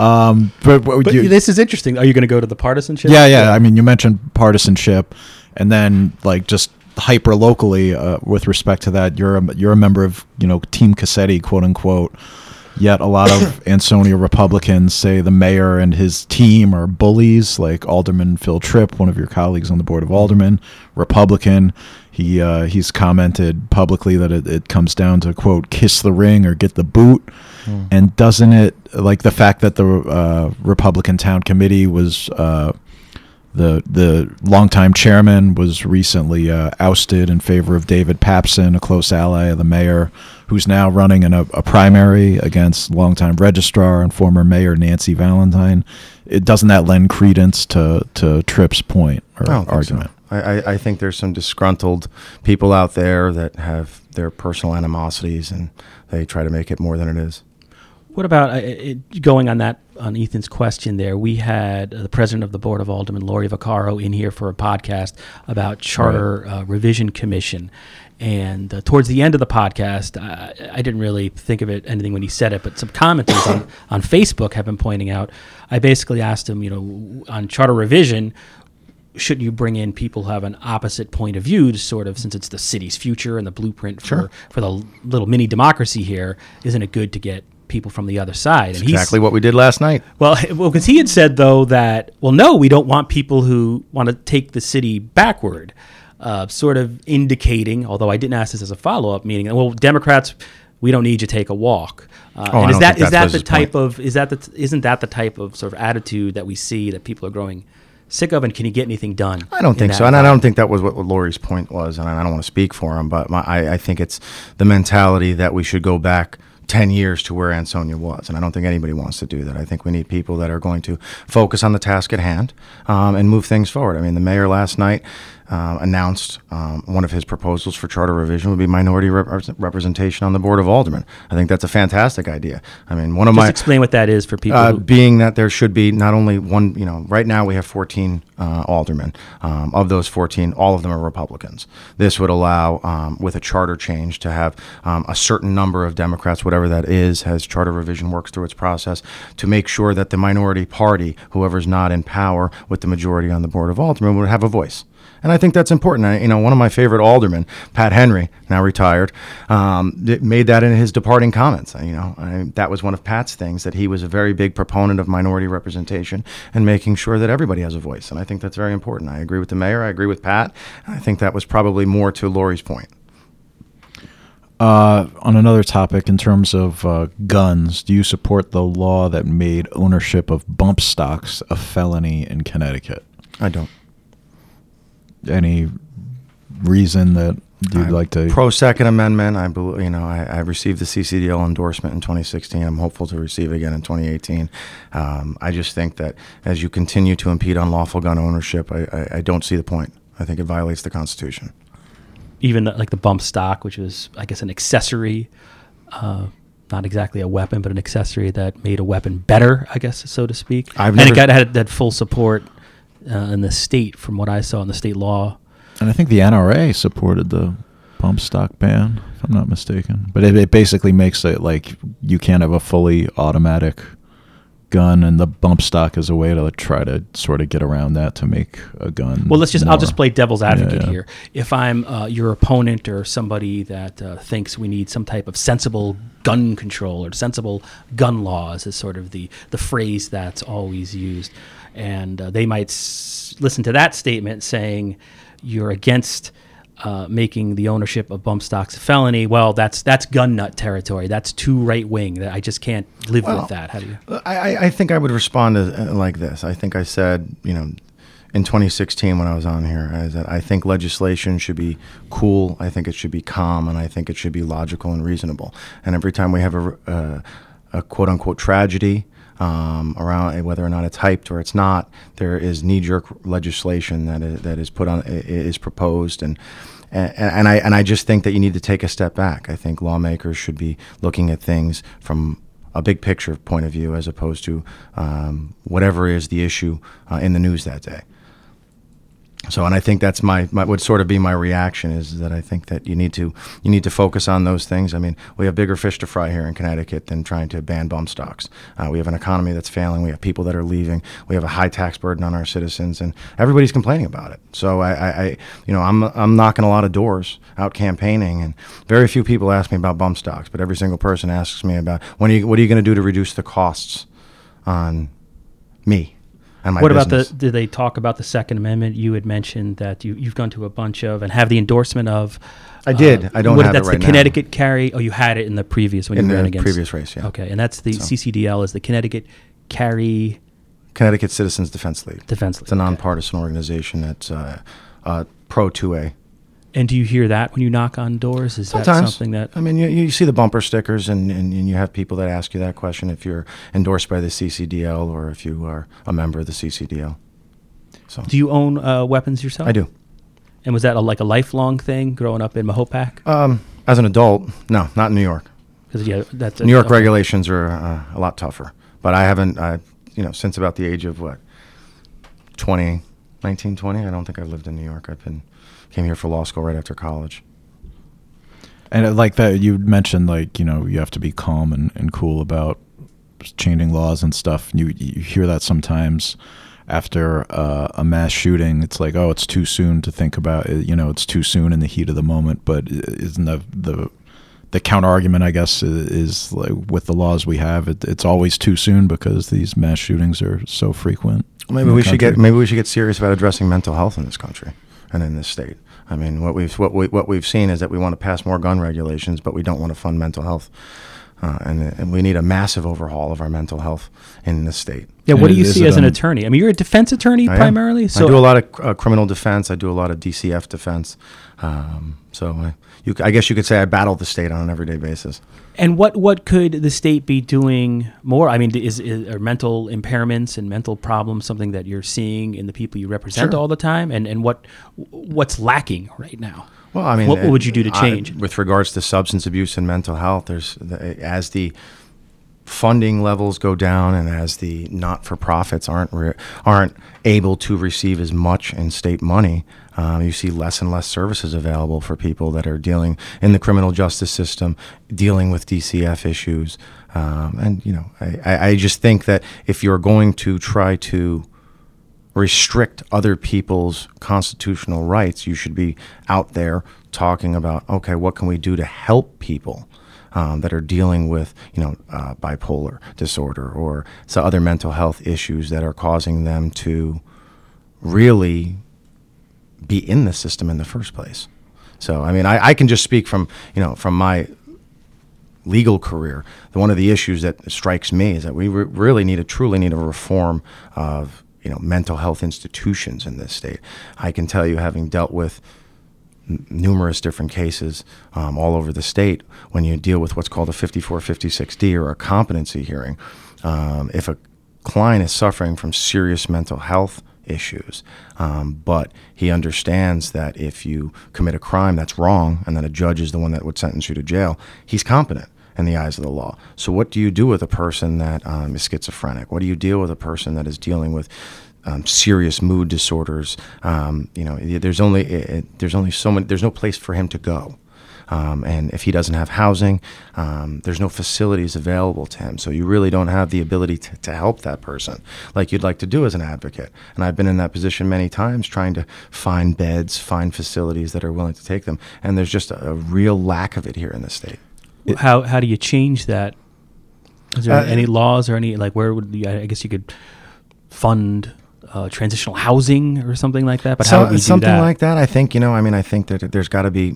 Um, but, but But you, this is interesting. Are you going to go to the partisanship? yeah, yeah. I mean, you mentioned partisanship, and then like just hyper locally uh, with respect to that, you're a, you're a member of you know Team Cassetti, quote unquote. Yet a lot of Ansonia Republicans say the mayor and his team are bullies, like Alderman Phil Tripp, one of your colleagues on the board of aldermen, Republican. He uh, he's commented publicly that it, it comes down to quote kiss the ring or get the boot, and doesn't it like the fact that the uh, Republican town committee was uh, the the longtime chairman was recently uh, ousted in favor of David Papson, a close ally of the mayor, who's now running in a, a primary against longtime registrar and former mayor Nancy Valentine. It doesn't that lend credence to to Tripp's point or I argument? so. I, I, I think there's some disgruntled people out there that have their personal animosities and they try to make it more than it is. What about uh, it, going on that on Ethan's question? There, we had uh, the president of the board of aldermen, Lori Vaccaro, in here for a podcast about charter uh, revision commission. And uh, towards the end of the podcast, I, I didn't really think of it anything when he said it, but some commenters on, on Facebook have been pointing out. I basically asked him, you know, on charter revision, shouldn't you bring in people who have an opposite point of view to sort of since it's the city's future and the blueprint for, Sure. for the little mini democracy here isn't it good to get people from the other side and Exactly what we did last night. well well because he had said though that well no we don't want people who want to take the city backward uh, sort of indicating although i didn't ask this as a follow-up meaning well democrats we don't need you to take a walk uh, Oh, and is that is that the his point. type of is that the isn't that the type of sort of attitude that we see that people are growing sick of and can you get anything done I don't think so, and I don't think that was what Lori's point was, and I don't want to speak for him, but my, I, I think it's the mentality that we should go back. 10 years to where Ansonia was. And I don't think anybody wants to do that. I think we need people that are going to focus on the task at hand um, and move things forward. I mean, the mayor last night uh, announced um, one of his proposals for charter revision would be minority rep- representation on the board of aldermen. I think that's a fantastic idea. I mean, one of just my explain what that is for people uh, who, being that there should be not only one, you know, right now we have 14 uh, aldermen. Um, of those 14, all of them are Republicans. This would allow, um, with a charter change, to have um, a certain number of Democrats, whatever that is, as charter revision works through its process, to make sure that the minority party, whoever's not in power with the majority on the board of aldermen, would have a voice. And I think that's important. I, you know, one of my favorite aldermen, Pat Henry, now retired, um, made that in his departing comments. You know, I, that was one of Pat's things that he was a very big proponent of minority representation and making sure that everybody has a voice. And I think that's very important. I agree with the mayor. I agree with Pat. I think that was probably more to Lori's point. Uh, on another topic, in terms of uh, guns, do you support the law that made ownership of bump stocks a felony in Connecticut? I don't. Any reason that you'd I'm like to? pro Second Amendment. I believe you know I, I received the CCDL endorsement in 2016. I'm hopeful to receive again in 2018. Um, I just think that as you continue to impede on lawful gun ownership, I, I, I don't see the point. I think it violates the Constitution. even the, like the bump stock, which was I guess an accessory, uh, not exactly a weapon, but an accessory that made a weapon better, I guess so to speak. I've and never- it got had that full support uh, in the state, from what I saw in the state law. And I think the NRA supported the bump stock ban, if I'm not mistaken. But it, it basically makes it like you can't have a fully automatic gun, and the bump stock is a way to try to sort of get around that to make a gun. Well, let's just I'll just play devil's advocate yeah. here. If I'm uh, your opponent or somebody that uh, thinks we need some type of sensible gun control or sensible gun laws is sort of the the phrase that's always used, and uh, they might s- listen to that statement saying you're against. Uh, making the ownership of bump stocks a felony. Well, that's that's gun nut territory. That's too right wing. That I just can't live Well, with that. How do you? I, I- I think I would respond to, uh, like this. I think I said, you know, in 2016 when I was on here, is that I think legislation should be cool. I think it should be calm, and I think it should be logical and reasonable. And every time we have a, uh, a quote unquote tragedy, um, around whether or not it's hyped or it's not. There is knee-jerk legislation that is, that is put on is proposed, and, and and I and I just think that you need to take a step back. I think lawmakers should be looking at things from a big picture point of view as opposed to um, whatever is the issue uh, in the news that day. So, and I think that's my, my would sort of be my reaction is that I think that you need to you need to focus on those things. I mean, we have bigger fish to fry here in Connecticut than trying to ban bump stocks. Uh, we have an economy that's failing. We have people that are leaving. We have a high tax burden on our citizens, and everybody's complaining about it. So, I, I, I you know, I'm I'm knocking a lot of doors out campaigning, and very few people ask me about bump stocks, but every single person asks me about when are you, what are you going to do to reduce the costs on me my what business. about the? Did they talk about the Second Amendment? You had mentioned that you you've gone to a bunch of and have the endorsement of. I did. I don't what, have it that's right the now. Connecticut carry. Oh, you had it in the previous when in you ran against previous race, yeah. Okay, and that's the So- CCDL is the Connecticut Carry Connecticut Citizens Defense League. Defense It's a League. Okay. nonpartisan organization that's uh, uh, pro 2A. And do you hear that when you knock on doors? Is that something that I mean, you, you see the bumper stickers, and, and, and you have people that ask you that question if you're endorsed by the CCDL or if you are a member of the CCDL. So do you own uh, weapons yourself? I do. And was that a, like a lifelong thing growing up in Mahopac? Um, as an adult, no, not in New York. Because yeah, that's New York regulations are uh, a lot tougher. But I haven't, uh, you know, since about the age of what, 20, 19, 20, I don't think I've lived in New York. I've been, came here for law school right after college. And uh, like that, you mentioned like you know you have to be calm and, and cool about changing laws and stuff. You you hear that sometimes after uh, a mass shooting. It's like oh, it's too soon to think about. it. You know, it's too soon in the heat of the moment. But isn't the the the counter argument, I guess, is like with the laws we have, it, it's always too soon because these mass shootings are so frequent. Maybe we should get maybe we should get serious about addressing mental health in this country and in this state. I mean, what we've what we what we've seen is that we want to pass more gun regulations, but we don't want to fund mental health, uh, and and we need a massive overhaul of our mental health in this state. Yeah, what do you see as an attorney? I mean, you're a defense attorney I am. primarily. So I do a lot of uh, criminal defense. I do a lot of DCF defense. Um, so I, you, I guess you could say I battle the state on an everyday basis. And what what could the state be doing more? I mean, is, is are mental impairments and mental problems something that you're seeing in the people you represent Sure. all the time? And and what what's lacking right now? Well, I mean, What uh, would you do to I- change? with regards to substance abuse and mental health? There's the, as the funding levels go down and as the not-for-profits aren't re- aren't able to receive as much in state money, um, you see less and less services available for people that are dealing in the criminal justice system, dealing with DCF issues. Um, and you know, I, I, just think that if you're going to try to restrict other people's constitutional rights, you should be out there talking about, okay, what can we do to help people um, that are dealing with, you know, uh, bipolar disorder or some other mental health issues that are causing them to really be in the system in the first place. So, I mean, I, I can just speak from, you know, from my legal career, one of the issues that strikes me is that we re- really need to truly need a reform of you know mental health institutions in this state. I can tell you, having dealt with n- numerous different cases um, all over the state, when you deal with what's called a 5456D or a competency hearing, um, if a client is suffering from serious mental health issues, um, but he understands that if you commit a crime that's wrong and then a judge is the one that would sentence you to jail, he's competent in the eyes of the law. So, what do you do with a person that um, is schizophrenic? What do you deal with a person that is dealing with um, serious mood disorders? Um, you know, there's only it, there's only so many. There's no place for him to go. Um, and if he doesn't have housing, um, there's no facilities available to him. So you really don't have the ability to, to help that person like you'd like to do as an advocate. And I've been in that position many times trying to find beds, find facilities that are willing to take them. And there's just a, a real lack of it here in the state. how how do you change that? Is there Uh, any laws or any like where would you, I guess you could fund uh, transitional housing or something like that? But how So- would we do something that? like that, I think, you know, I mean, I think that there's got to be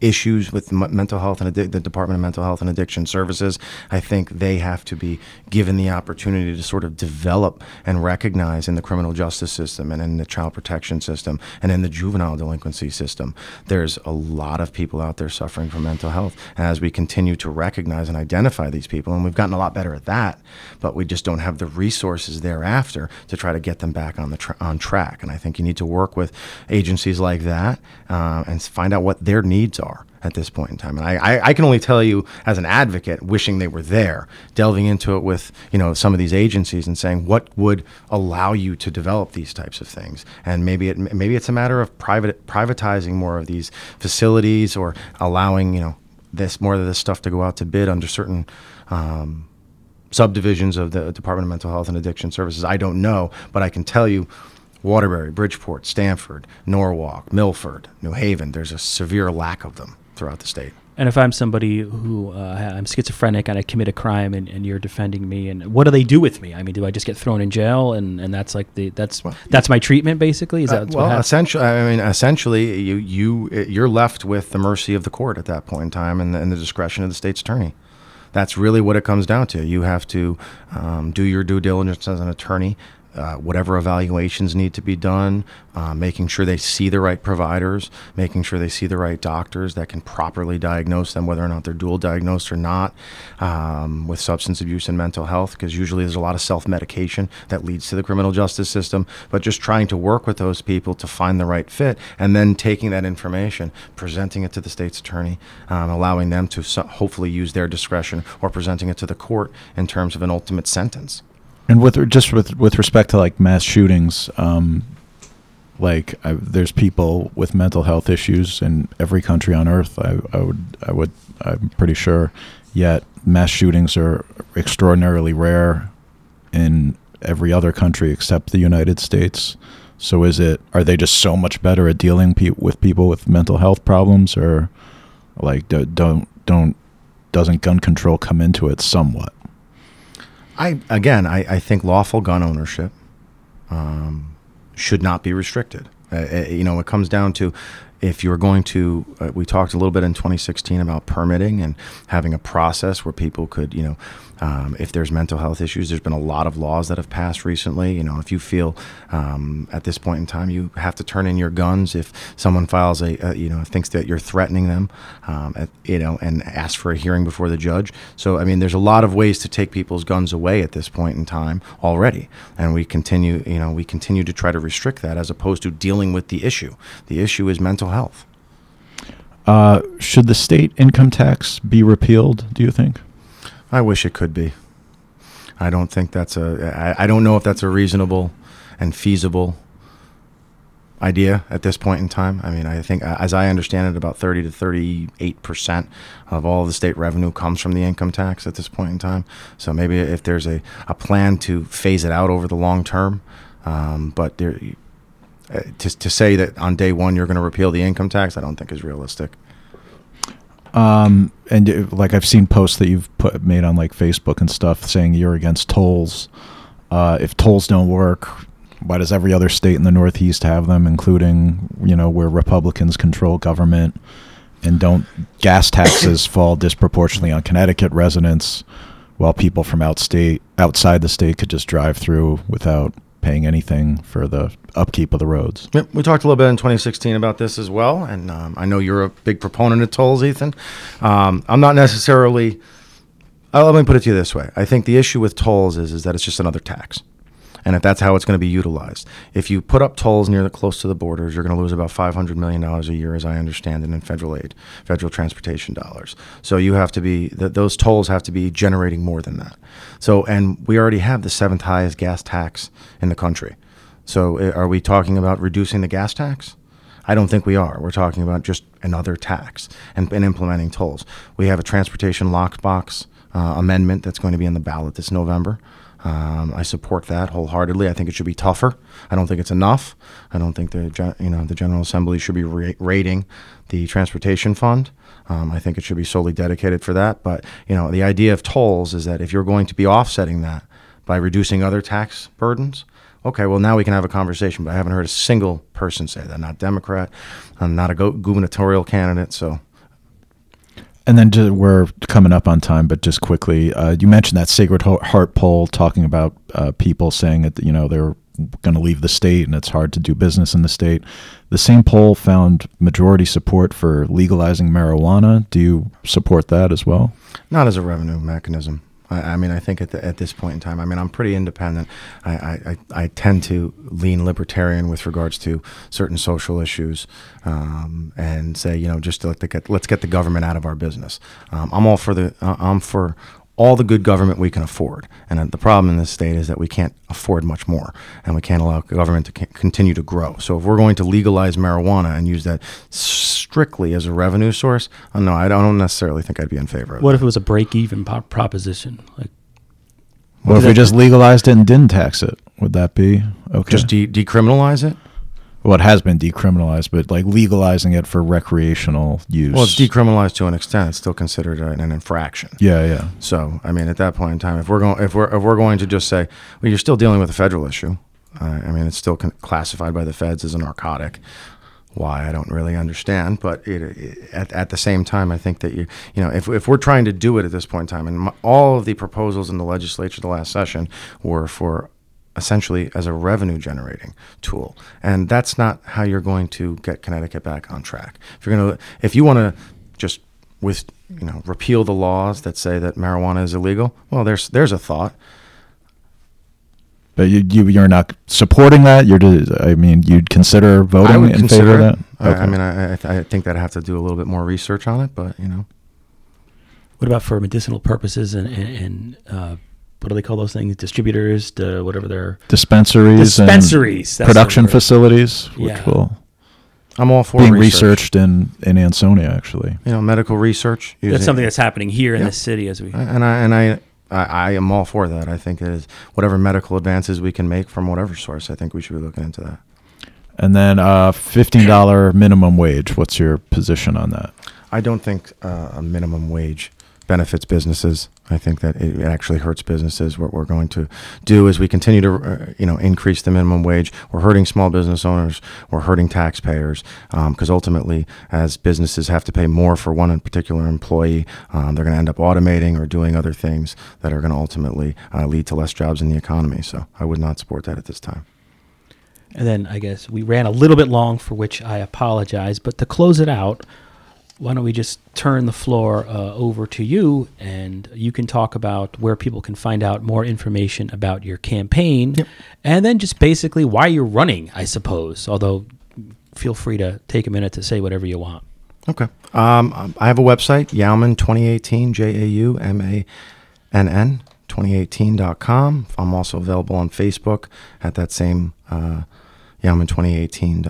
issues with m- mental health and the Department of Mental Health and Addiction Services. I think they have to be given the opportunity to sort of develop and recognize in the criminal justice system and in the child protection system and in the juvenile delinquency system. There's a lot of people out there suffering from mental health. And as we continue to recognize and identify these people, and we've gotten a lot better at that, but we just don't have the resources thereafter to try to get them back on the tra- on track. And I think you need to work with agencies like that uh, and find out what their needs are at this point in time. And I, I, can only tell you as an advocate, wishing they were there, delving into it with you know some of these agencies and saying what would allow you to develop these types of things. And maybe it maybe it's a matter of private privatizing more of these facilities or allowing you know this more of this stuff to go out to bid under certain. Um, subdivisions of the Department of Mental Health and Addiction Services. I don't know, but I can tell you Waterbury, Bridgeport, Stamford, Norwalk, Milford, New Haven, there's a severe lack of them throughout the state. And if I'm somebody who uh, I'm schizophrenic and I commit a crime and, and you're defending me, and what do they do with me? I mean, do I just get thrown in jail and, and that's like the that's well, that's my treatment basically? Is that uh, well essentially? I mean, essentially, you you you're left with the mercy of the court at that point in time and the, and the discretion of the state's attorney. That's really what it comes down to. You have to um, do your due diligence as an attorney, uh, whatever evaluations need to be done, uh, making sure they see the right providers, making sure they see the right doctors that can properly diagnose them, whether or not they're dual diagnosed or not, um, with substance abuse and mental health, because usually there's a lot of self medication that leads to the criminal justice system. But just trying to work with those people to find the right fit and then taking that information, presenting it to the state's attorney, um, allowing them to so- hopefully use their discretion or presenting it to the court in terms of an ultimate sentence. And with just with with respect to like mass shootings, um, like I, there's people with mental health issues in every country on earth. I, I would I would I'm pretty sure. Yet mass shootings are extraordinarily rare in every other country except the United States. So is it are they just so much better at dealing pe- with people with mental health problems, or like do, don't don't doesn't gun control come into it somewhat? I again, I, I think lawful gun ownership um, should not be restricted. Uh, uh you know, it comes down to if you're going to, uh, we talked a little bit in 2016 about permitting and having a process where people could, you know, um, if there's mental health issues, there's been a lot of laws that have passed recently. You know, if you feel um, at this point in time you have to turn in your guns if someone files a, a you know, thinks that you're threatening them, um, at, you know, and ask for a hearing before the judge. So, I mean, there's a lot of ways to take people's guns away at this point in time already, and we continue, you know, we continue to try to restrict that as opposed to dealing with the issue. The issue is mental health. Uh, should the state income tax be repealed? Do you think? I wish it could be. I don't think that's a. I, I don't know if that's a reasonable and feasible idea at this point in time. I mean, I think, as I understand it, about 30 to 38 percent of all the state revenue comes from the income tax at this point in time. So maybe if there's a, a plan to phase it out over the long term, um, but there, uh, to, to say that on day one you're going to repeal the income tax, I don't think is realistic. Um, and uh, like I've seen posts that you've put made on like Facebook and stuff saying you're against tolls. Uh, if tolls don't work, why does every other state in the Northeast have them, including you know where Republicans control government? And don't gas taxes fall disproportionately on Connecticut residents, while people from outstate outside the state could just drive through without paying anything for the upkeep of the roads. We talked a little bit in 2016 about this as well, and um, I know you're a big proponent of tolls, Ethan. Um, I'm not necessarily. Uh, let me put it to you this way: I think the issue with tolls is is that it's just another tax and if that's how it's going to be utilized. If you put up tolls near the close to the borders, you're going to lose about 500 million dollars a year, as I understand it, in federal aid, federal transportation dollars. So you have to be th- those tolls have to be generating more than that. So and we already have the seventh highest gas tax in the country. So uh, are we talking about reducing the gas tax? I don't think we are. We're talking about just another tax and, and implementing tolls. We have a transportation lockbox uh, amendment that's going to be on the ballot this November. Um, I support that wholeheartedly. I think it should be tougher. I don't think it's enough. I don't think the you know the General Assembly should be ra- rating the transportation fund. Um, I think it should be solely dedicated for that. But you know the idea of tolls is that if you're going to be offsetting that by reducing other tax burdens, okay, well now we can have a conversation. But I haven't heard a single person say that. I'm not Democrat. I'm not a gubernatorial candidate, so And then ju- we're coming up on time, but just quickly, uh, you mentioned that Sacred Heart poll talking about uh, people saying that you know they're going to leave the state and it's hard to do business in the state. The same poll found majority support for legalizing marijuana. Do you support that as well? Not as a revenue mechanism. I, I mean, I think at, the, at this point in time, I mean, I'm pretty independent. I, I, I tend to lean libertarian with regards to certain social issues, um, and say, you know, just let the, get, let's get the government out of our business. Um, I'm all for the, uh, I'm for all the good government we can afford. And uh, the problem in this state is that we can't afford much more, and we can't allow government to continue to grow. So if we're going to legalize marijuana and use that strictly as a revenue source, uh, no, I don't necessarily think I'd be in favor of What that. if it was a break-even po- proposition? Like, What if we just legalized it and didn't tax it? Would that be okay? Just de- decriminalize it? Well, it has been decriminalized, but like legalizing it for recreational use. Well, it's decriminalized to an extent. It's still considered an, an infraction. Yeah, yeah. So, I mean, at that point in time, if we're going, if we're if we're going to just say, well, you're still dealing with a federal issue. Uh, I mean, it's still con- classified by the feds as a narcotic. Why I don't really understand, but it, it, at at the same time, I think that you you know if if we're trying to do it at this point in time, and m all of the proposals in the legislature the last session were for essentially as a revenue generating tool, and that's not how you're going to get Connecticut back on track. If you're going to if you want to just with you know repeal the laws that say that marijuana is illegal, well, there's there's a thought. But you, you you're not supporting that. You're. just- I mean, you'd consider voting I would in consider favor it. of that. I, I mean, I, I, I think that I have to do a little bit more research on it, but you know, what about for medicinal purposes and, and, and uh, what do they call those things? Distributors, the, whatever they're dispensaries, dispensaries. and the production facilities, which Yeah. will I'm all for being research. researched in in Ansonia actually. You know, medical research. That's something that's happening here in the city as we. and I and I, I I am all for that. I think it is whatever medical advances we can make from whatever source. I think we should be looking into that. And then uh, fifteen dollar minimum wage. What's your position on that? I don't think uh, a minimum wage benefits businesses. I think that it actually hurts businesses. What we're going to do is we continue to, uh, you know, increase the minimum wage. We're hurting small business owners. We're hurting taxpayers because ultimately, as businesses have to pay more for one particular employee, um, they're going to end up automating or doing other things that are going to ultimately uh, lead to less jobs in the economy. So I would not support that at this time. And then I guess we ran a little bit long, for which I apologize. But to close it out, why don't we just turn the floor uh, over to you and you can talk about where people can find out more information about your campaign and then just basically why you're running, I suppose. Although, feel free to take a minute to say whatever you want. Okay. Um, I have a website, Yauman 2018, J A U M A N N 2018.com. I'm also available on Facebook at that same uh, Yauman 2018.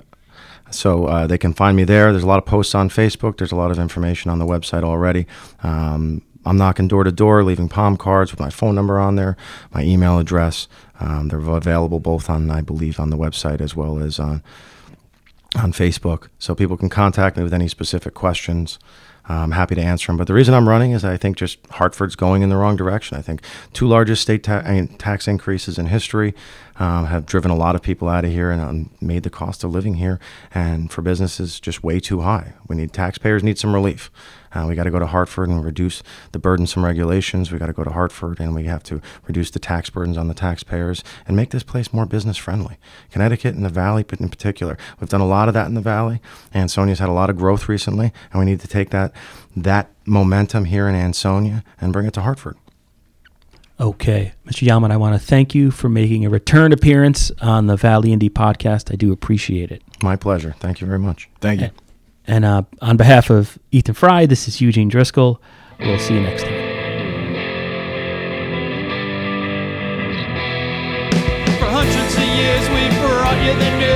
So uh, they can find me there. There's a lot of posts on Facebook. There's a lot of information on the website already. Um, I'm knocking door to door, leaving palm cards with my phone number on there, my email address. Um, they're available both on, I believe, on the website as well as on on Facebook, so people can contact me with any specific questions. I'm happy to answer them. But the reason I'm running is I think just Hartford's going in the wrong direction. I think two largest state ta- tax increases in history um, have driven a lot of people out of here and um, made the cost of living here and for businesses just way too high. We need taxpayers need some relief. Uh, we got to go to Hartford and reduce the burdensome regulations. We got to go to Hartford and we have to reduce the tax burdens on the taxpayers and make this place more business friendly. Connecticut and the Valley, but in particular, we've done a lot of that in the Valley. Ansonia's had a lot of growth recently, and we need to take that that momentum here in Ansonia and bring it to Hartford. Okay. Mr. Yauman, I want to thank you for making a return appearance on the Valley Indie podcast. I do appreciate it. My pleasure. Thank you very much. Thank you. And uh, on behalf of Ethan Fry, this is Eugene Driscoll. We'll see you next time. For hundreds of years we've brought you the news.